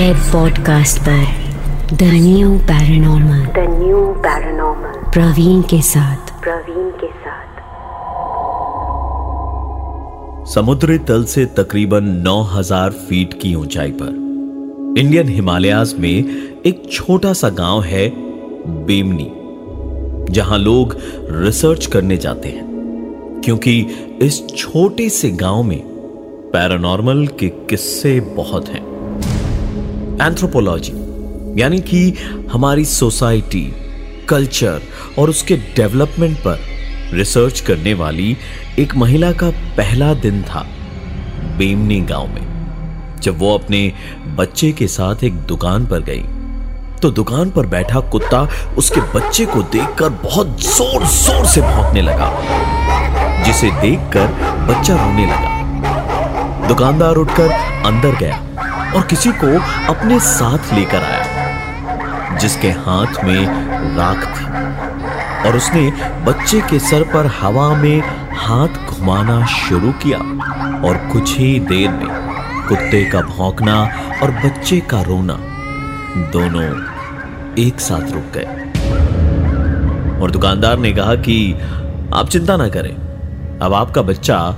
है पॉडकास्ट पर the new paranormal the new paranormal Praveen के साथ. प्रवीण के साथ. समुद्री तल से तकरीबन 9000 फीट की ऊंचाई पर इंडियन हिमालयाज में एक छोटा सा गाँव है बेमनी जहाँ लोग रिसर्च करने जाते हैं क्योंकि इस छोटे से गाँव में पैरानॉर्मल के किस्से बहुत हैं। एंथ्रोपोलॉजी यानी कि हमारी सोसाइटी कल्चर और उसके डेवलपमेंट पर रिसर्च करने वाली एक महिला का पहला दिन था बेमनी गाँव में, जब वो अपने बच्चे के साथ एक दुकान पर गई। तो दुकान पर बैठा कुत्ता उसके बच्चे को देखकर बहुत ज़ोर ज़ोर से भौंकने लगा, जिसे देखकर बच्चा रोने लगा। दुकानदार उठकर अंदर गया। और किसी को अपने साथ लेकर आया, जिसके हाथ में राख थी। और उसने बच्चे के सर पर हवा में हाथ घुमाना शुरू किया और कुछ ही देर में कुत्ते का भौंकना और बच्चे का रोना दोनों एक साथ रुक गए। और दुकानदार ने कहा कि आप चिंता ना करें, अब आपका बच्चा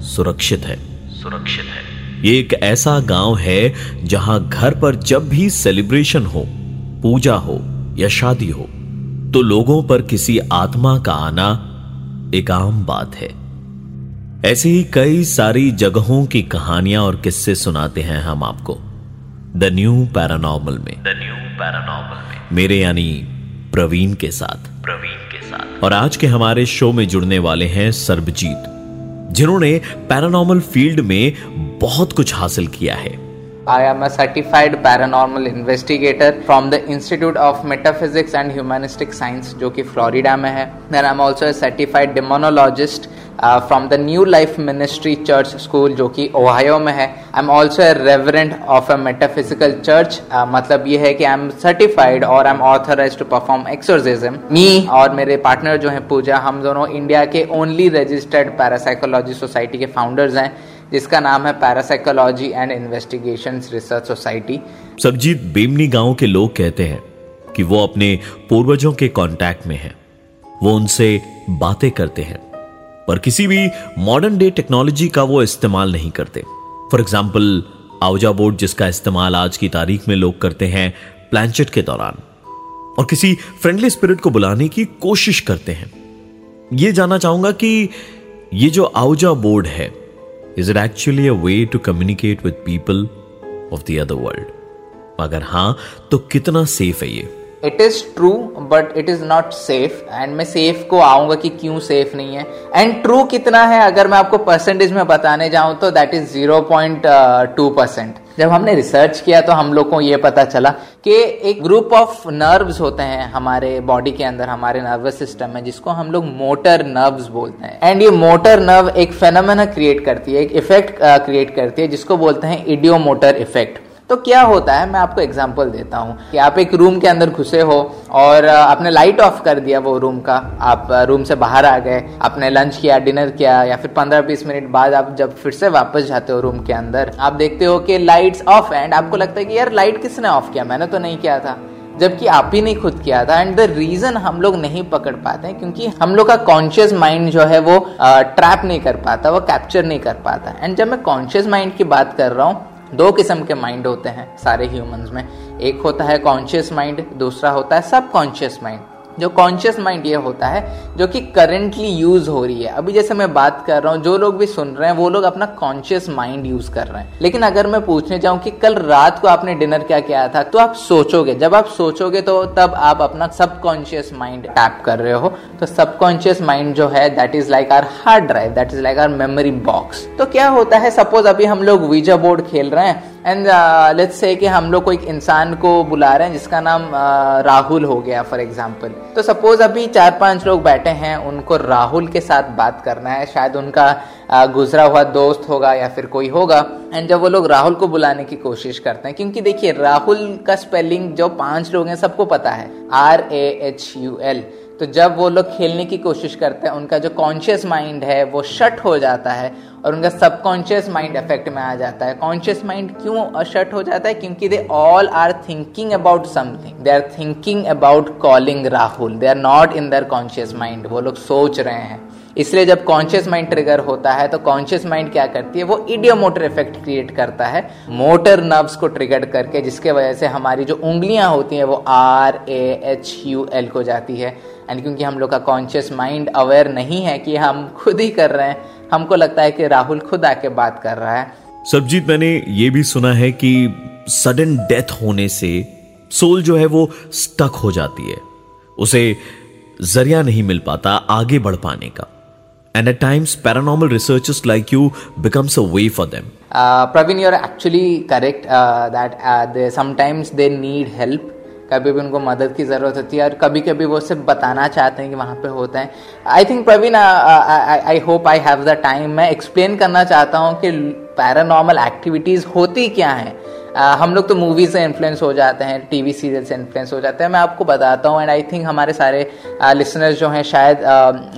सुरक्षित है। सुरक्षित है। ये एक ऐसा गाँव है जहाँ घर पर जब भी सेलिब्रेशन हो पूजा हो या शादी हो तो लोगों पर किसी आत्मा का आना एक आम बात है। ऐसे ही कई सारी जगहों की कहानियाँ और किस्से सुनाते हैं हम आपको। द न्यू पैरानॉर्मल में। द न्यू पैरानॉर्मल में। मेरे यानी प्रवीण के साथ। प्रवीण के साथ। और आज के हमारे शो में जुड़ने वाले हैं सरबजीत। जिन्होंने पैरानॉर्मल फ़ील्ड में बहुत कुछ हासिल किया है I am a certified paranormal investigator from the Institute of Metaphysics and Humanistic Science जो कि फ्लोरिडा में है Then I'm also a certified demonologist from the new life ministry church school जो कि ओहायो में है. I am also a reverend of a metaphysical church मतलब ये है कि आई एम सर्टिफाइड और I am authorise to perform exorcism me और मेरे पार्टनर जो हैं, पूजा, हम दोनों इंडिया के ओनली रजिस्टर्ड पैरासाइकोलॉजी सोसाइटी के फाउंडर्स हैं, जिसका नाम है parapsychology and investigation research society Sabjeet Bemni गाँव के लोग कहते हैं कि वो अपने पूर्वजों के कांटेक्ट में हैं। वो उनसे बातें करते हैं। पर किसी भी मॉडर्न डे टेक्नोलॉजी का वो इस्तेमाल नहीं करते। फॉर एग्ज़ाम्पल आवजा बोर्ड जिसका इस्तेमाल आज की तारीख में लोग करते हैं प्लानचेट के दौरान। और किसी फ्रेंडली स्पिरिट को बुलाने की कोशिश करते हैं। ये जानना चाहूँगा कि ये जो आउजा बोर्ड है is it actually a way to communicate with people of the other world अगर हाँ तो कितना सेफ़ है ये? It is true but it is not safe and मैं सेफ़ को आऊँगा कि क्यों सेफ़ नहीं है? एंड ट्रू कितना है? अगर मैं आपको परसेंटेज में बताने जाऊँ तो that is zero point two percent जब हमने रिसर्च किया तो हम लोग को ये पता चला कि एक ग्रुप ऑफ़ नर्व्स होते हैं हमारे बॉडी के अंदर, हमारे नर्वस सिस्टम में, जिसको हम लोग मोटर नर्व्स बोलते हैं। एंड ये मोटर नर्व एक फेनोमेना क्रिएट करती है, एक इफ़ेक्ट क्रिएट करती है, जिसको बोलते हैं इडियो मोटर इफ़ेक्ट तो क्या होता है? मैं आपको एग्ज़ाम्पल देता हूँ कि आप एक रूम के अंदर घुसे हो और आपने लाइट ऑफ़ कर दिया वो रूम का। आप रूम से बाहर आ गए, आपने लंच किया डिनर किया या फिर पंद्रह बीस मिनट बाद आप जब फिर से वापस जाते हो रूम के अंदर, आप देखते हो कि लाइट्स ऑफ़ एंड आपको लगता है कि यार लाइट किसने ऑफ़ किया? मैंने तो नहीं किया था। जबकि आप ही नहीं खुद किया था। एंड द रीजन हम लोग नहीं पकड़ पाते हैं क्योंकि हम लोग का कॉन्शियस माइंड जो है वो ट्रैप नहीं कर पाता, वो कैप्चर नहीं कर पाता। एंड जब मैं कॉन्शियस माइंड की बात कर रहा हूँ दो किस्म के माइंड होते हैं सारे ह्यूमंस में। एक होता है कॉन्शियस माइंड दूसरा होता है सब कॉन्शियस माइंड जो कॉन्शियस माइंड ये होता है, जो कि करेंटली यूज़ हो रही है। अभी जैसे मैं बात कर रहा हूँ, जो लोग भी सुन रहे हैं, वो लोग अपना कॉन्शियस माइंड यूज़ कर रहे हैं। लेकिन अगर मैं पूछने जाऊँ कि कल रात को आपने डिनर क्या किया था तो आप सोचोगे, जब आप सोचोगे तो तब आप अपना सबकॉन्शियस माइंड टैप कर रहे हो। तो सबकॉन्शियस माइंड जो है that is like our hard drive that is like our memory box तो क्या होता है सपोज़ अभी हम लोग वीज़ा बोर्ड खेल रहे हैं एंड लेट्स से कि हम लोग को एक इंसान को बुला रहे हैं जिसका नाम uh, राहुल हो गया फॉर एग्ज़ाम्पल तो सपोज़ अभी चार पाँच लोग बैठे हैं उनको राहुल के साथ बात करना है। शायद उनका uh, गुजरा हुआ दोस्त होगा या फिर कोई होगा। एंड जब वो लोग राहुल को बुलाने की कोशिश करते हैं क्योंकि देखिए राहुल का स्पेलिंग जो पाँच लोग हैं सबको पता है। R A H U L तो जब वो लोग खेलने की कोशिश करते हैं, उनका जो कॉन्शियस माइंड है, वो शट हो जाता है और उनका सबकॉन्शियस माइंड इफ़ेक्ट में आ जाता है। कॉन्शियस माइंड क्यों अशट हो जाता है? क्योंकि they all are thinking about something they are thinking about calling Rahul they are not in their conscious mind वो लोग सोच रहे हैं। इसलिए जब कॉन्शियस माइंड ट्रिगर होता है तो कॉन्शियस माइंड क्या करती है? वो इडियोमोटर इफ़ेक्ट क्रिएट करता है। मोटर नर्व्स को ट्रिगर करके, जिसके वजह से हमारी जो उंगलियाँ होती हैं, वो R A H U L को जाती है। एंड क्योंकि हम लोग का कॉन्शियस माइंड अवेयर नहीं है कि हम खुद ही कर रहे हैं, हमको लगता है कि राहुल खुद आके बात कर रहा है। सरजीत मैंने ये भी सुना है कि सडन डेथ होने से सोल जो है वो स्टक हो जाती है। उसे ज़रिया नहीं मिल पाता आगे बढ़ पाने का। And at times paranormal researchers like you becomes a way for them uh, praveen you're actually correct uh, that uh, they, sometimes they need help कभी भी उनको मदद की ज़रूरत होती है और कभी कभी वो सिर्फ़ बताना चाहते हैं कि वहाँ पे होता है I think Praveen I hope I have the time मैं एक्सप्लेन करना चाहता हूँ कि पैरानॉर्मल एक्टिविटीज़ होती क्या हैं हम लोग तो मूवी से इन्फ्लुएंस हो जाते हैं टीवी सीरियल से इन्फ्लुएंस हो जाते हैं। मैं आपको बताता हूँ एंड आई थिंक हमारे सारे लिसनर्स जो हैं शायद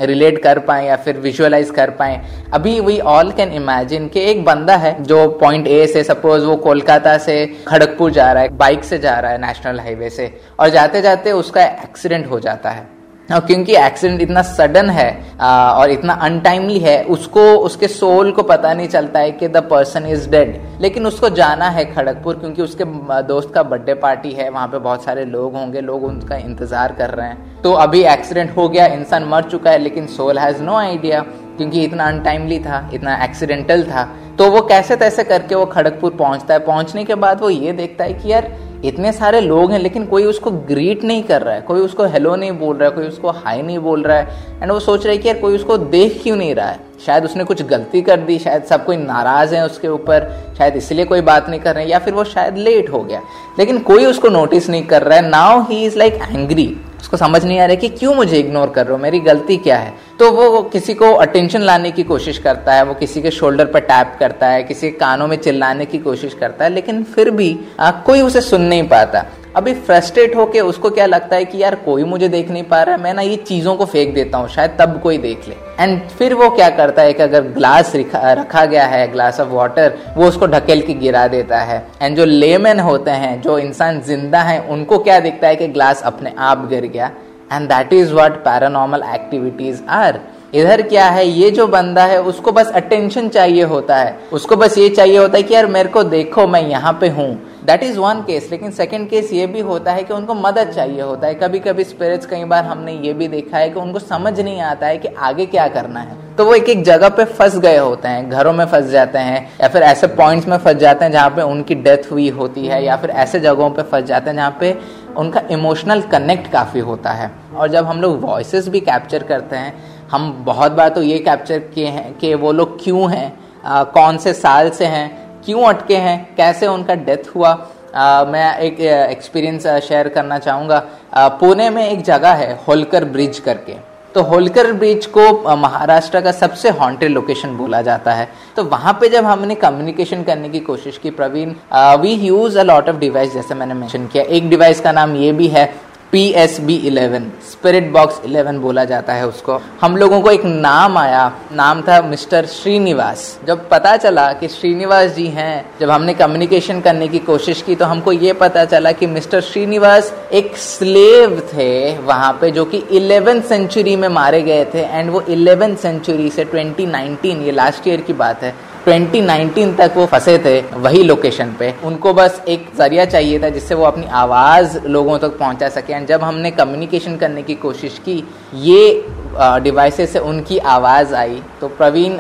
रिलेट कर पाएँ या फिर विजुअलाइज कर पाएँ। अभी वी ऑल कैन इमेजिन कि एक बंदा है जो पॉइंट ए से सपोज़ वो कोलकाता से खड़गपुर जा रहा है बाइक से जा रहा है नेशनल हाईवे से, और जाते जाते उसका एक्सीडेंट हो जाता है। और क्योंकि एक्सीडेंट इतना सडन है आ, और इतना अनटाइमली है उसको उसके सोल को पता नहीं चलता है कि द पर्सन इज़ डेड लेकिन उसको जाना है खड़गपुर क्योंकि उसके दोस्त का बर्थडे पार्टी है वहाँ पे बहुत सारे लोग होंगे लोग उनका इंतज़ार कर रहे हैं. तो अभी एक्सीडेंट हो गया इंसान मर चुका है लेकिन सोल हैज़ नो आइडिया क्योंकि इतना अनटाइमली था इतना एक्सीडेंटल था. तो वो कैसे तैसे करके वो खड़गपुर पहुँचता है? पहुँचने के बाद वो ये देखता है कि यार इतने सारे लोग हैं, लेकिन कोई उसको ग्रीट नहीं कर रहा है, कोई उसको हेलो नहीं बोल रहा है, कोई उसको हाई नहीं बोल रहा है एंड वो सोच रहा है कि यार कोई उसको देख क्यों नहीं रहा है? शायद उसने कुछ गलती कर दी, शायद सब कोई नाराज़ है उसके ऊपर, शायद इसलिए कोई बात नहीं कर रहे या फिर वो शायद लेट हो गया। लेकिन कोई उसको नोटिस नहीं कर रहा है now he is like angry उसको समझ नहीं आ रहा कि क्यों मुझे इग्नोर कर रहे हो? मेरी गलती क्या है? तो वो किसी को अटेंशन लाने की कोशिश करता है वो किसी के शोल्डर पर टैप करता है किसी के कानों में चिल्लाने की कोशिश करता है लेकिन फिर भी आ, कोई उसे सुन नहीं पाता। अभी फ्रस्ट्रेट होके उसको क्या लगता है कि यार कोई मुझे देख नहीं पा रहा है मैं ना ये चीज़ों को फेंक देता हूँ, शायद तब कोई देख ले। एंड फिर वो क्या करता है कि अगर ग्लास रखा गया है ग्लास ऑफ़ वाटर वो उसको ढकेल के गिरा देता है। एंड जो लेमन होते हैं, जो इंसान ज़िंदा है, उनको क्या दिखता है कि ग्लास अपने आप गिर गया। And that is what paranormal activities are इधर क्या है, ये जो बंदा है, उसको बस अटेंशन चाहिए होता है। उसको बस ये चाहिए होता है कि यार मेरे को देखो, मैं यहाँ पे हूँ। दैट इज़ वन केस लेकिन सेकेंड केस ये भी होता है कि उनको मदद चाहिए होता है। कभी कभी स्पिरिट्स कई बार हमने ये भी देखा है कि उनको समझ नहीं आता है कि आगे क्या करना है। तो वो एक एक जगह पे फंस गए होते हैं, घरों में फंस जाते हैं, या फिर ऐसे पॉइंट्स में फंस जाते हैं जहाँ पे उनकी डेथ हुई होती है, या फिर ऐसे जगहों पे फंस जाते हैं जहाँ पे उनका इमोशनल कनेक्ट काफ़ी होता है। और जब हम लोग वॉइस भी कैप्चर करते हैं, हम बहुत बार तो ये कैप्चर किए हैं कि वो लोग क्यों हैं कौन से साल से हैं क्यों अटके हैं? कैसे उनका डेथ हुआ? आ, मैं एक एक्सपीरियंस शेयर करना चाहूँगा। पुणे में एक जगह है होलकर ब्रिज करके। तो होलकर ब्रिज को महाराष्ट्र का सबसे हॉन्टेड लोकेशन बोला जाता है। तो वहाँ पे जब हमने कम्युनिकेशन करने की कोशिश की Praveen we use a lot of device जैसे मैंने मेंशन किया। एक डिवाइस का नाम ये भी है P S B eleven spirit box eleven बोला जाता है उसको। हम लोगों को एक नाम आया, नाम था मिस्टर श्रीनिवास। जब पता चला कि श्रीनिवास जी हैं, जब हमने कम्युनिकेशन करने की कोशिश की तो हमको ये पता चला कि मिस्टर श्रीनिवास एक स्लेव थे वहाँ पे, जो कि इलेवेंथ सेंचुरी में मारे गए थे एंड वो इलेवेंथ सेंचुरी से 2019 ये लास्ट ईयर की बात है। 2019 तक वो फंसे थे वही लोकेशन पे। उनको बस एक ज़रिया चाहिए था जिससे वो अपनी आवाज़ लोगों तक पहुँचा सके। एंड जब हमने कम्युनिकेशन करने की कोशिश की ये डिवाइसेस से उनकी आवाज़ आई। तो Praveen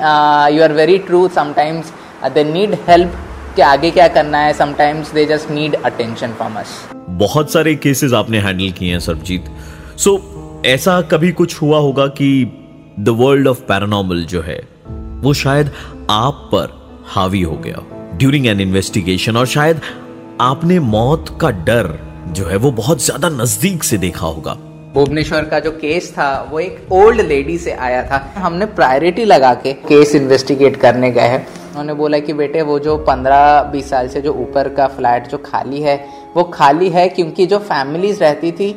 you are very true sometimes they need help कि आगे क्या करना है। Sometimes they just need attention from us बहुत सारे केसेस आपने हैंडल किए हैं सरजीत सो so, ऐसा कभी कुछ हुआ होगा कि द वर्ल्ड ऑफ़ पैरानॉर्मल जो है वो शायद आप पर हावी हो गया। ड्यूरिंग एन इन्वेस्टिगेशन और शायद आपने मौत का डर जो है वो बहुत ज़्यादा नज़दीक से देखा होगा। भुवनेश्वर का जो केस था, वो एक ओल्ड लेडी से आया था। हमने प्रायोरिटी लगा के केस इन्वेस्टिगेट करने गए हैं। उन्होंने बोला कि बेटे, वो जो पंद्रह बीस साल से जो ऊपर का फ्लैट जो खाली है वो खाली है क्योंकि जो फैमिलीज़ रहती थी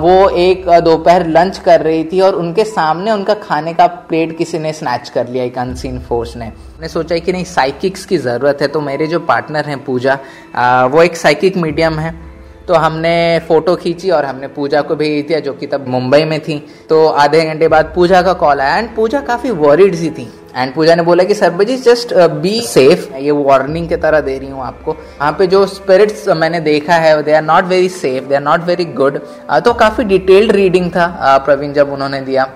वो एक दोपहर लंच कर रही थी और उनके सामने उनका खाने का प्लेट किसी ने स्नैच कर लिया, एक अनसीन फोर्स ने। मैंने सोचा कि नहीं साइकिक्स की ज़रूरत है तो मेरे जो पार्टनर हैं पूजा वो एक साइकिक मीडियम है तो हमने फ़ोटो खींची और हमने पूजा को भेज दिया, जो कि तब मुंबई में थी। तो आधे घंटे बाद पूजा का कॉल आया एंड पूजा काफ़ी वॉरिड सी थी। एंड पूजा ने बोला कि सरबजी जस्ट बी सेफ़ ये वार्निंग की तरह दे रही हूँ आपको। वहाँ पे जो स्पिरिट्स मैंने देखा है they are not very safe they are not very good तो काफ़ी डिटेल्ड रीडिंग था uh, प्रवीण जब उन्होंने दिया।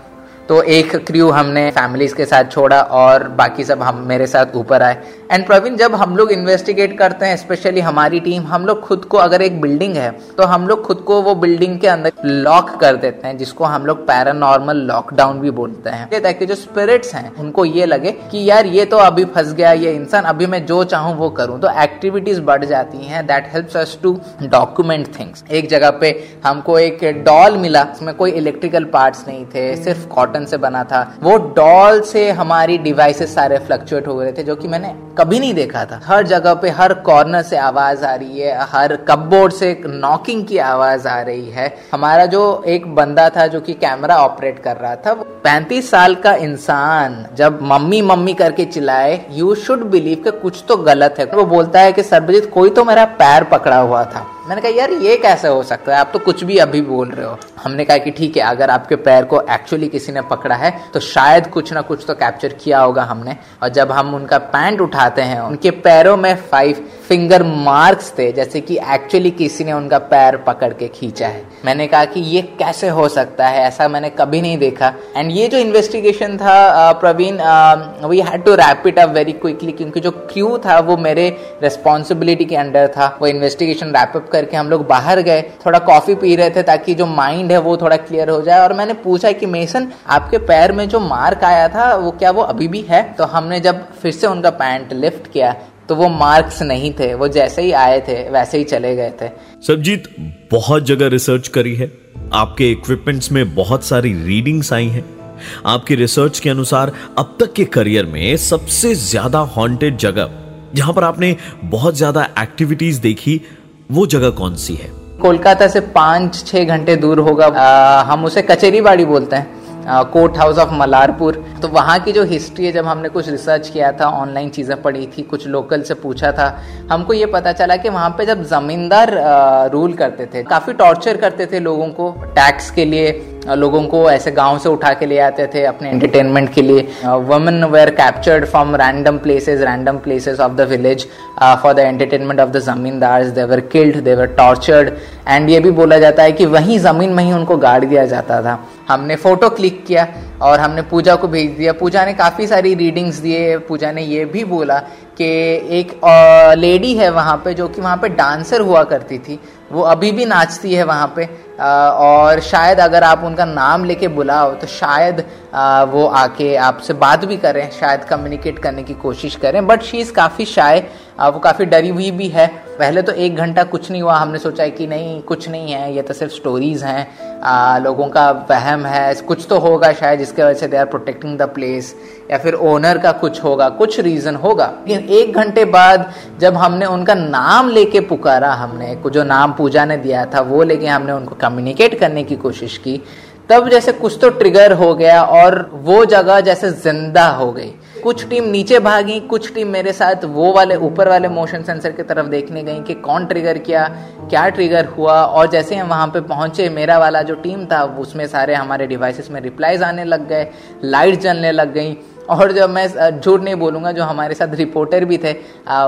तो एक क्रू हमने फैमिलीज़ के साथ छोड़ा और बाकी सब हम, मेरे साथ ऊपर आए। एंड प्रवीण, जब हम लोग इन्वेस्टिगेट करते हैं स्पेशली हमारी टीम हम लोग खुद को अगर एक बिल्डिंग है तो हम लोग खुद को वो बिल्डिंग के अंदर लॉक कर देते हैं, जिसको हम लोग पैरानॉर्मल लॉकडाउन भी बोलते हैं। ताकि जो स्पिरिट्स हैं, उनको ये लगे कि यार, ये तो अभी फंस गया, ये इंसान, अभी मैं जो चाहूँ वो करूँ। तो एक्टिविटीज़ बढ़ जाती हैं that helps us to document things एक जगह पे हमको एक डॉल मिला, उसमें कोई इलेक्ट्रिकल पार्ट्स नहीं थे, सिर्फ़ कॉटन कॉटन से बना था। वो डॉल से हमारी डिवाइसेस सारे फ्लक्चुएट हो रहे थे, जो कि मैंने कभी नहीं देखा था। हर जगह पे, हर कॉर्नर से आवाज़ आ रही है, हर कपबोर्ड से नॉकिंग की आवाज़ आ रही है। हमारा जो एक बंदा था, जो कि कैमरा ऑपरेट कर रहा था पैंतीस साल का इंसान, जब मम्मी मम्मी करके चिल्लाए यू शुड बिलीव कि कुछ तो गलत है। वो बोलता है कि, सरबजीत, कोई तो मेरा पैर पकड़ा हुआ था। मैंने कहा, यार, ये कैसे हो सकता है? आप तो कुछ भी अभी बोल रहे हो। हमने कहा कि, ठीक है, अगर आपके पैर को एक्चुअली किसी ने पकड़ा है तो शायद कुछ ना कुछ तो कैप्चर किया होगा हमने। और जब हम उनका पैंट उठाते हैं, उनके पैरों में फाइव फिंगर मार्क्स थे, जैसे कि एक्चुअली किसी ने उनका पैर पकड़ के खींचा है। मैंने कहा कि ये कैसे हो सकता है, ऐसा मैंने कभी नहीं देखा। एंड ये जो इन्वेस्टिगेशन था Praveen we had to wrap it up very quickly क्योंकि जो क्यू था, वो मेरे रिस्पॉन्सिबिलिटी के अंडर था। वो इन्वेस्टिगेशन रैप अप करके हम लोग बाहर गए, थोड़ा कॉफ़ी पी रहे थे ताकि जो माइंड है, वो थोड़ा क्लियर हो जाए। और मैंने पूछा कि, मेसन, आपके पैर में जो मार्क आया था, वो क्या वो अभी भी है? तो हमने जब फिर से उनका पैंट लिफ्ट किया तो वो मार्क्स नहीं थे वो जैसे ही आए थे वैसे ही चले गए थे। सबजीत बहुत जगह रिसर्च करी है। आपके इक्विपमेंट्स में बहुत सारी रीडिंग्स आई हैं। आपकी रिसर्च के अनुसार अब तक के करियर में सबसे ज़्यादा हॉन्टेड जगह जहाँ पर आपने बहुत ज़्यादा एक्टिविटीज़ देखी वो जगह कौन सी है? कोलकाता से पाँच छह घंटे दूर होगा। आ, हम उसे कचेरी बाड़ी बोलते हैं। कोर्ट हाउस ऑफ़ मलारपुर तो वहाँ की जो हिस्ट्री है, जब हमने कुछ रिसर्च किया था ऑनलाइन चीज़ें पढ़ी थी, कुछ लोकल से पूछा था, हमको ये पता चला कि वहाँ पे जब जमींदार रूल करते थे, काफ़ी टॉर्चर करते थे लोगों को टैक्स के लिए लोगों को ऐसे गाँव से उठा के ले आते थे अपने एंटरटेनमेंट के लिए। Women were captured from random places random places of the village for the entertainment of the zamindar they were killed they were tortured and ये भी बोला जाता है कि वहीं ज़मीन में ही उनको गाड़ दिया जाता था। हमने फ़ोटो क्लिक किया। और हमने पूजा को भेज दिया। पूजा ने काफ़ी सारी रीडिंग्स दिए, पूजा ने ये भी बोला कि एक लेडी है वहाँ पे जो कि वहाँ पे डांसर हुआ करती थी। वो अभी भी नाचती है वहाँ पे और शायद अगर आप उनका नाम लेके बुलाओ तो शायद वो आके आपसे बात भी करें, शायद कम्युनिकेट करने की कोशिश करें बट शी इज़ काफ़ी शाय वो काफ़ी डरी हुई भी है। पहले तो एक घंटा कुछ नहीं हुआ, हमने सोचा कि नहीं, कुछ नहीं है, ये तो सिर्फ़ स्टोरीज हैं। लोगों का वहम है, कुछ तो होगा शायद जिसके वजह से they are protecting the place या फिर ओनर का कुछ होगा, कुछ रीज़न होगा। लेकिन एक घंटे बाद जब हमने उनका नाम लेके पुकारा हमने, जो नाम पूजा ने दिया था, वो लेके हमने उनको कम्युनिकेट करने की कोशिश की तब जैसे कुछ तो ट्रिगर हो गया और वो जगह जैसे ज़िंदा हो गई। कुछ टीम नीचे भागी, कुछ टीम मेरे साथ वो वाले ऊपर वाले मोशन सेंसर की तरफ़ देखने गई कि कौन ट्रिगर किया, क्या ट्रिगर हुआ और जैसे हम वहाँ पे पहुँचे, मेरा वाला जो टीम था, उसमें सारे हमारे डिवाइसेस में रिप्लाईज आने लग गए लाइट जलने लग गई और जब मैं झूठ नहीं बोलूँगा, जो हमारे साथ रिपोर्टर भी थे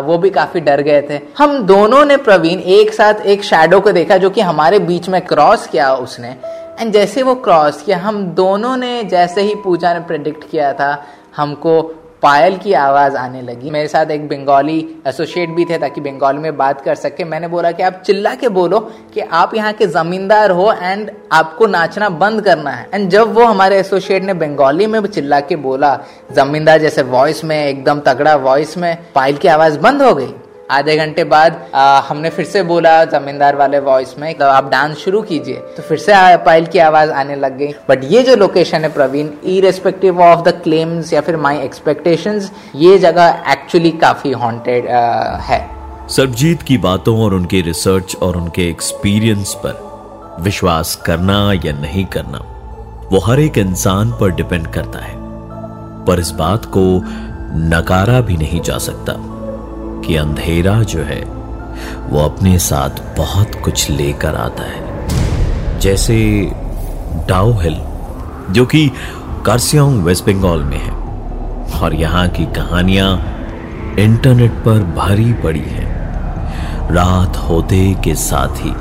वो भी काफ़ी डर गए थे। हम दोनों ने प्रवीण एक साथ एक शेडो को देखा जो कि हमारे बीच में क्रॉस किया उसने। एंड जैसे वो क्रॉस किया, हम दोनों ने जैसे ही पूजा ने प्रिडिक्ट किया था, हमको पायल की आवाज़ आने लगी। मेरे साथ एक बंगाली एसोसिएट भी थे, ताकि बंगाली में बात कर सके। मैंने बोला कि आप चिल्ला के बोलो कि आप यहाँ के जमींदार हो एंड आपको नाचना बंद करना है। एंड जब वो हमारे एसोसिएट ने बंगाली में चिल्ला के बोला, जमींदार जैसे वॉइस में, एकदम तगड़ा वॉइस में, पायल की आवाज़ बंद हो गई। आधे घंटे बाद आ, हमने फिर से बोला जमींदार वाले वॉइस में तो आप डांस शुरू कीजिए। तो फिर से पायल की आवाज़ आने लग गई। बट ये जो लोकेशन है Praveen irrespective of the claims या फिर माई एक्सपेक्टेशंस ये जगह एक्चुअली काफ़ी हॉन्टेड है। सरजीत की बातों और उनके रिसर्च और उनके एक्सपीरियंस पर विश्वास करना या नहीं करना वो हर एक इंसान पर डिपेंड करता है। पर इस बात को नकारा भी नहीं जा सकता। कि अंधेरा जो है, वो अपने साथ बहुत कुछ लेकर आता है। जैसे डाउ हिल, जो कि कार्सियोंग, वेस्ट बंगाल में है, और यहाँ की कहानियाँ इंटरनेट पर भरी पड़ी हैं। रात होते के साथ ही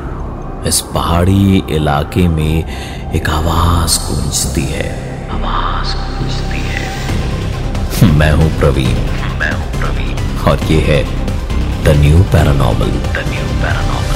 इस पहाड़ी इलाके में एक आवाज़ गूंजती है। आवाज़ गूंजती है। मैं हूँ प्रवीण। मैं हूँ प्रवीण। और ये है the new paranormal the new paranormal